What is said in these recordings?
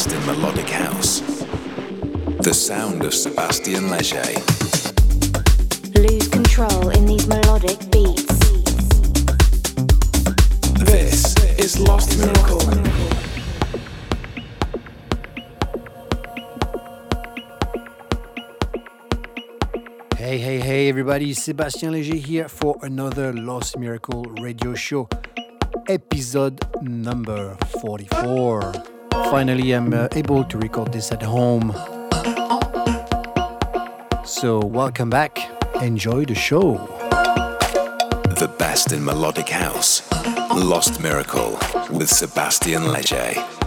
best in melodic house. The sound of Sébastien Léger. Lose control in these melodic beats. This is Lost Miracle. Hey, hey, hey, everybody, Sébastien Léger here for another Lost Miracle radio show, episode number 44. Finally, I'm uh, able to record this at home. So, welcome back. Enjoy the show. The best in melodic house. Lost Miracle with Sébastien Léger.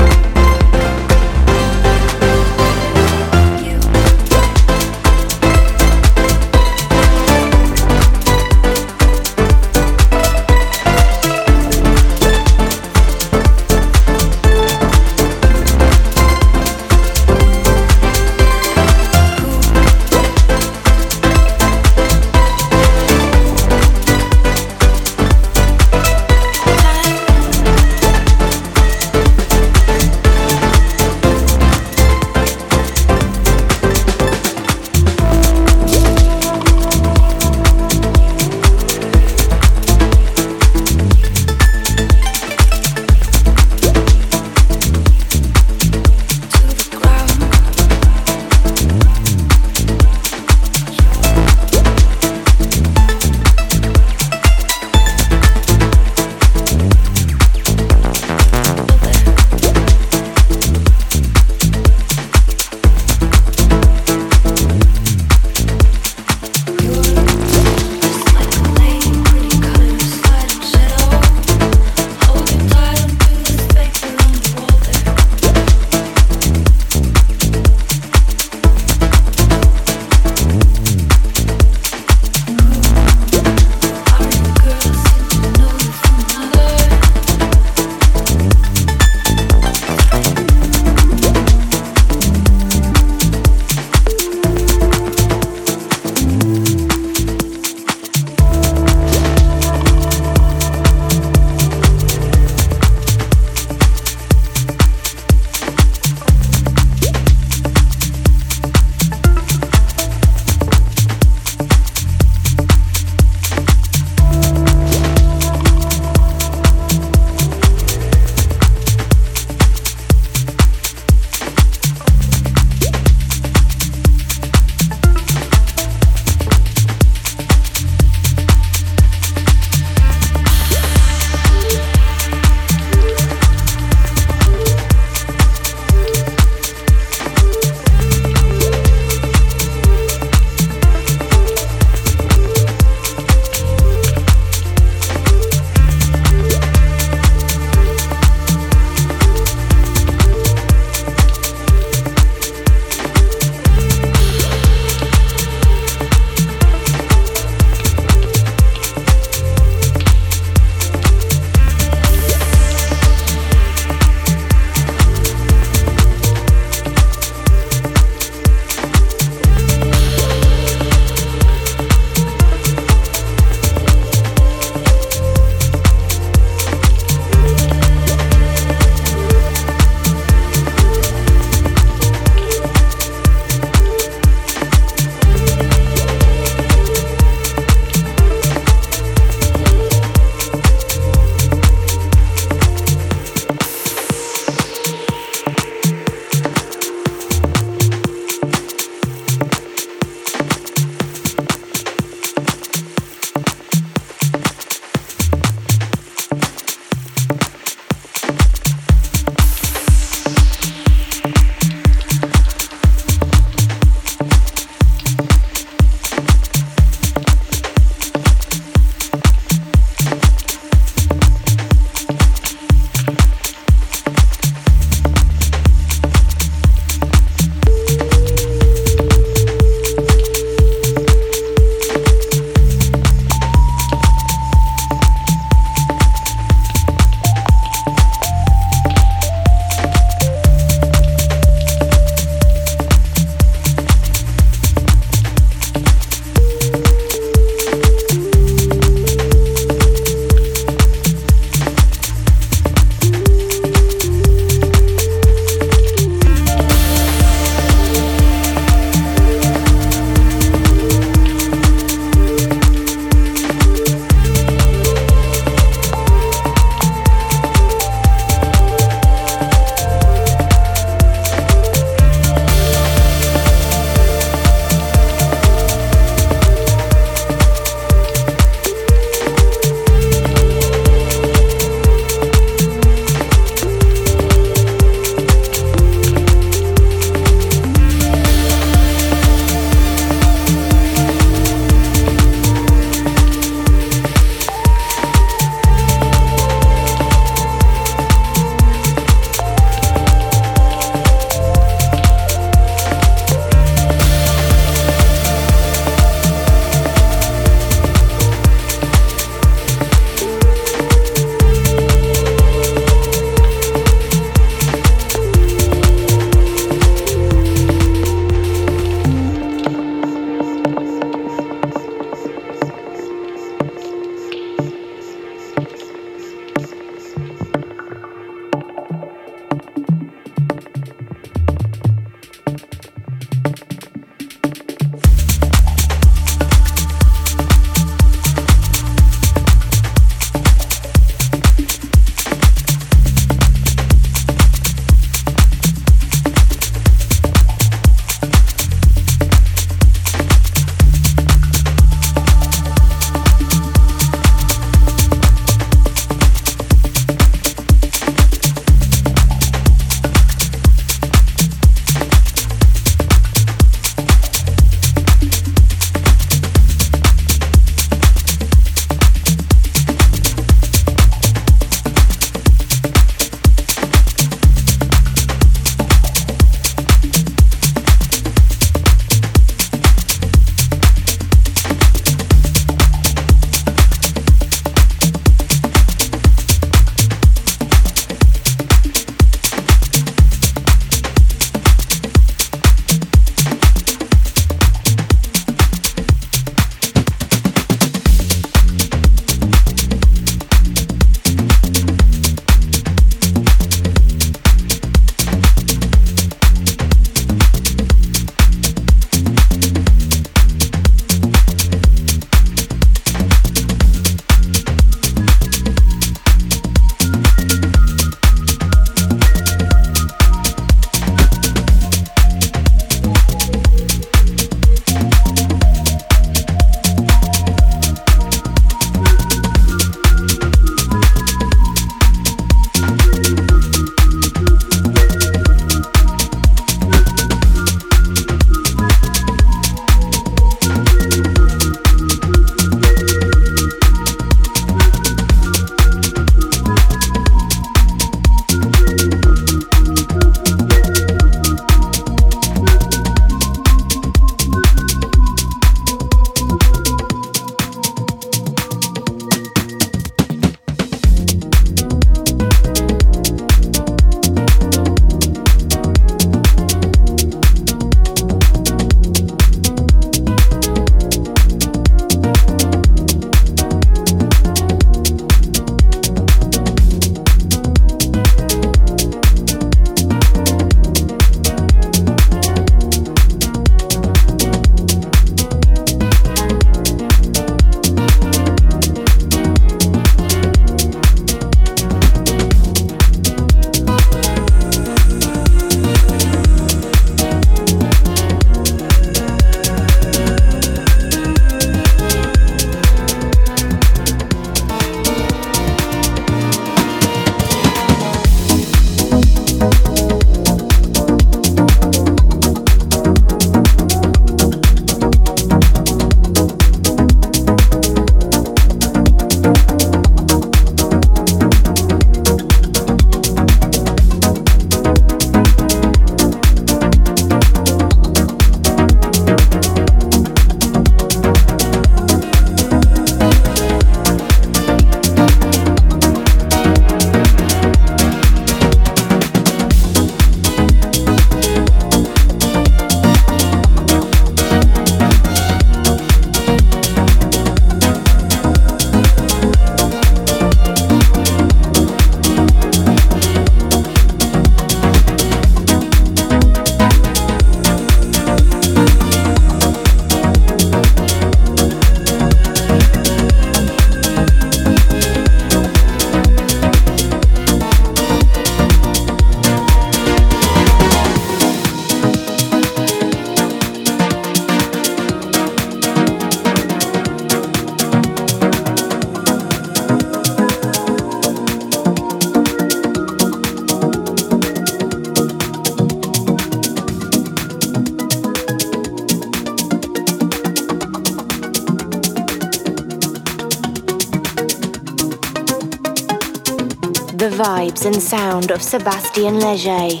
Vibes and sound of Sébastien Léger.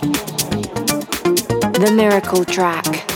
The Miracle Track.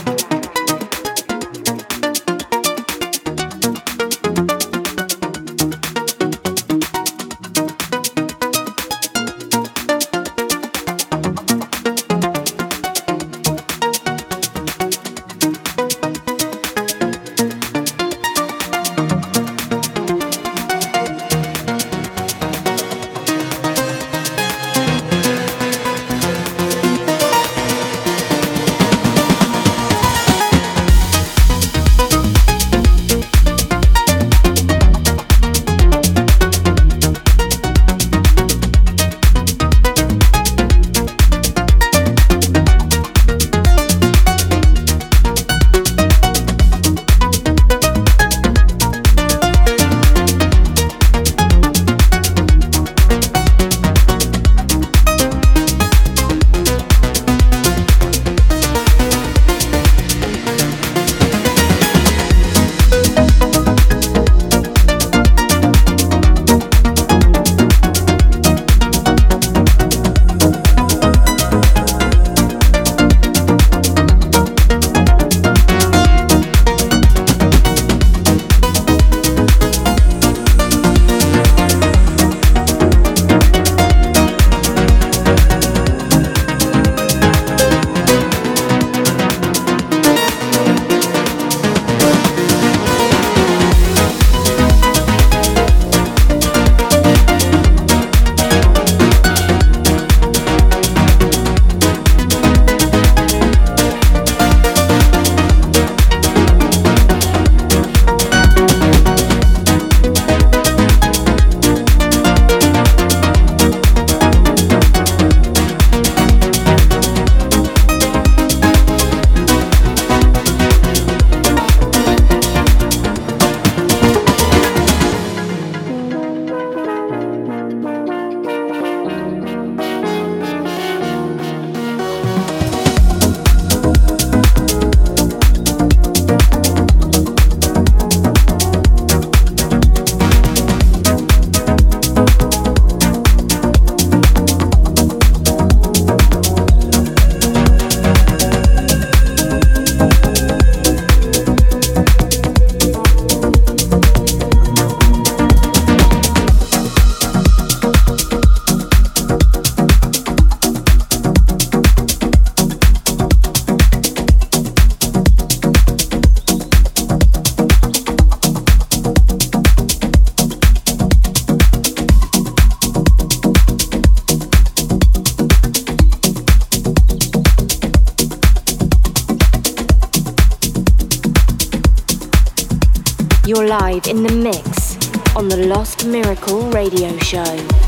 Live in the mix on the Lost Miracle radio show.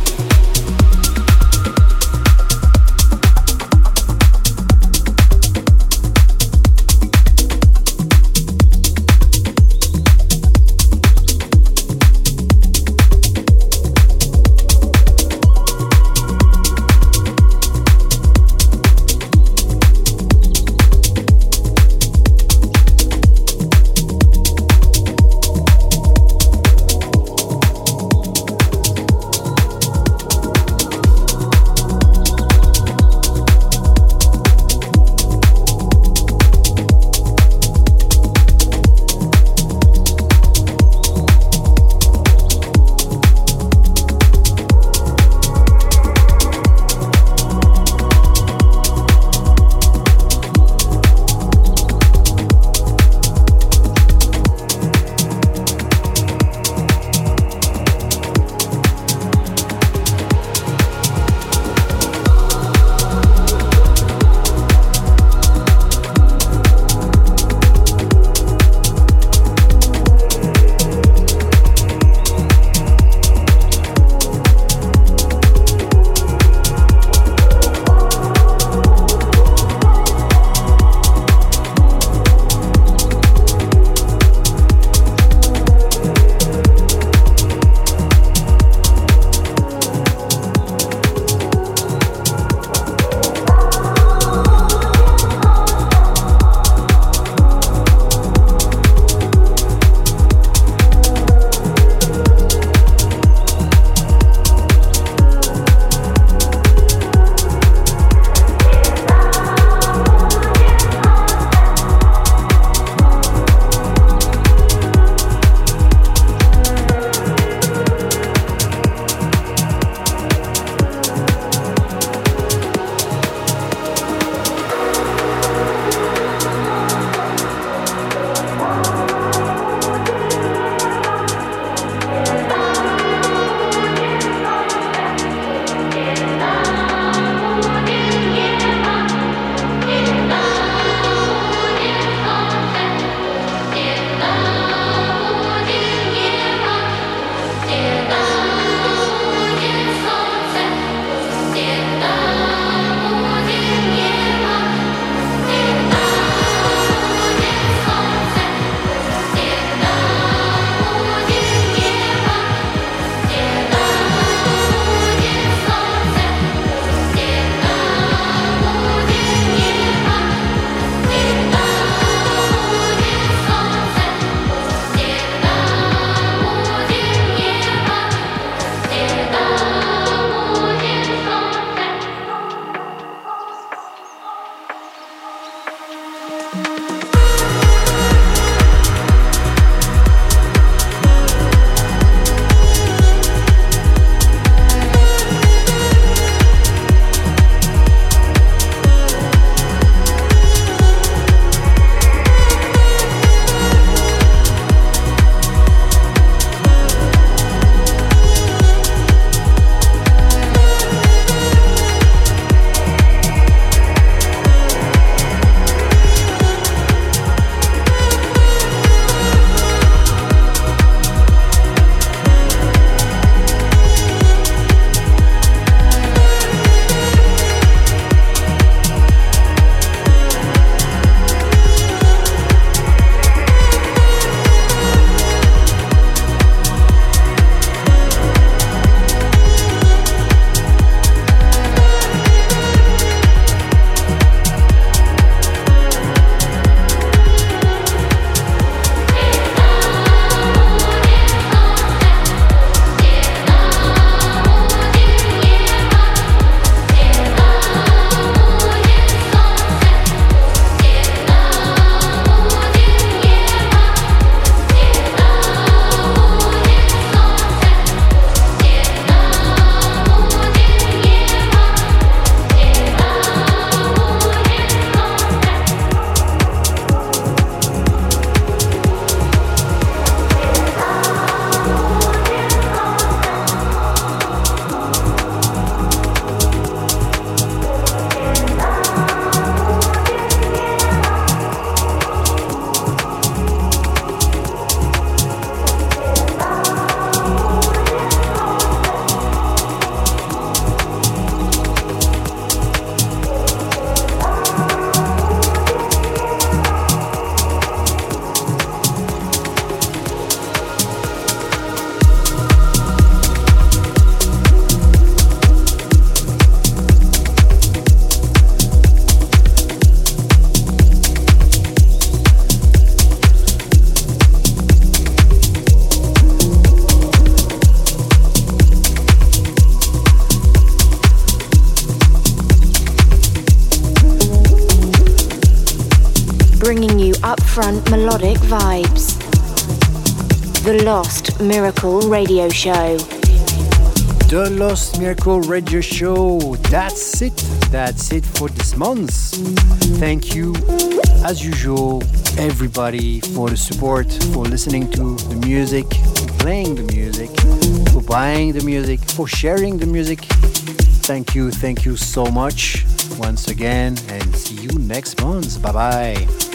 Upfront melodic vibes. The Lost Miracle Radio Show. The Lost Miracle Radio Show. That's it. That's it for this month. Thank you, as usual, everybody, for the support, for listening to the music, playing the music, for buying the music, for sharing the music. Thank you, thank you so much once again, and see you next month. Bye bye.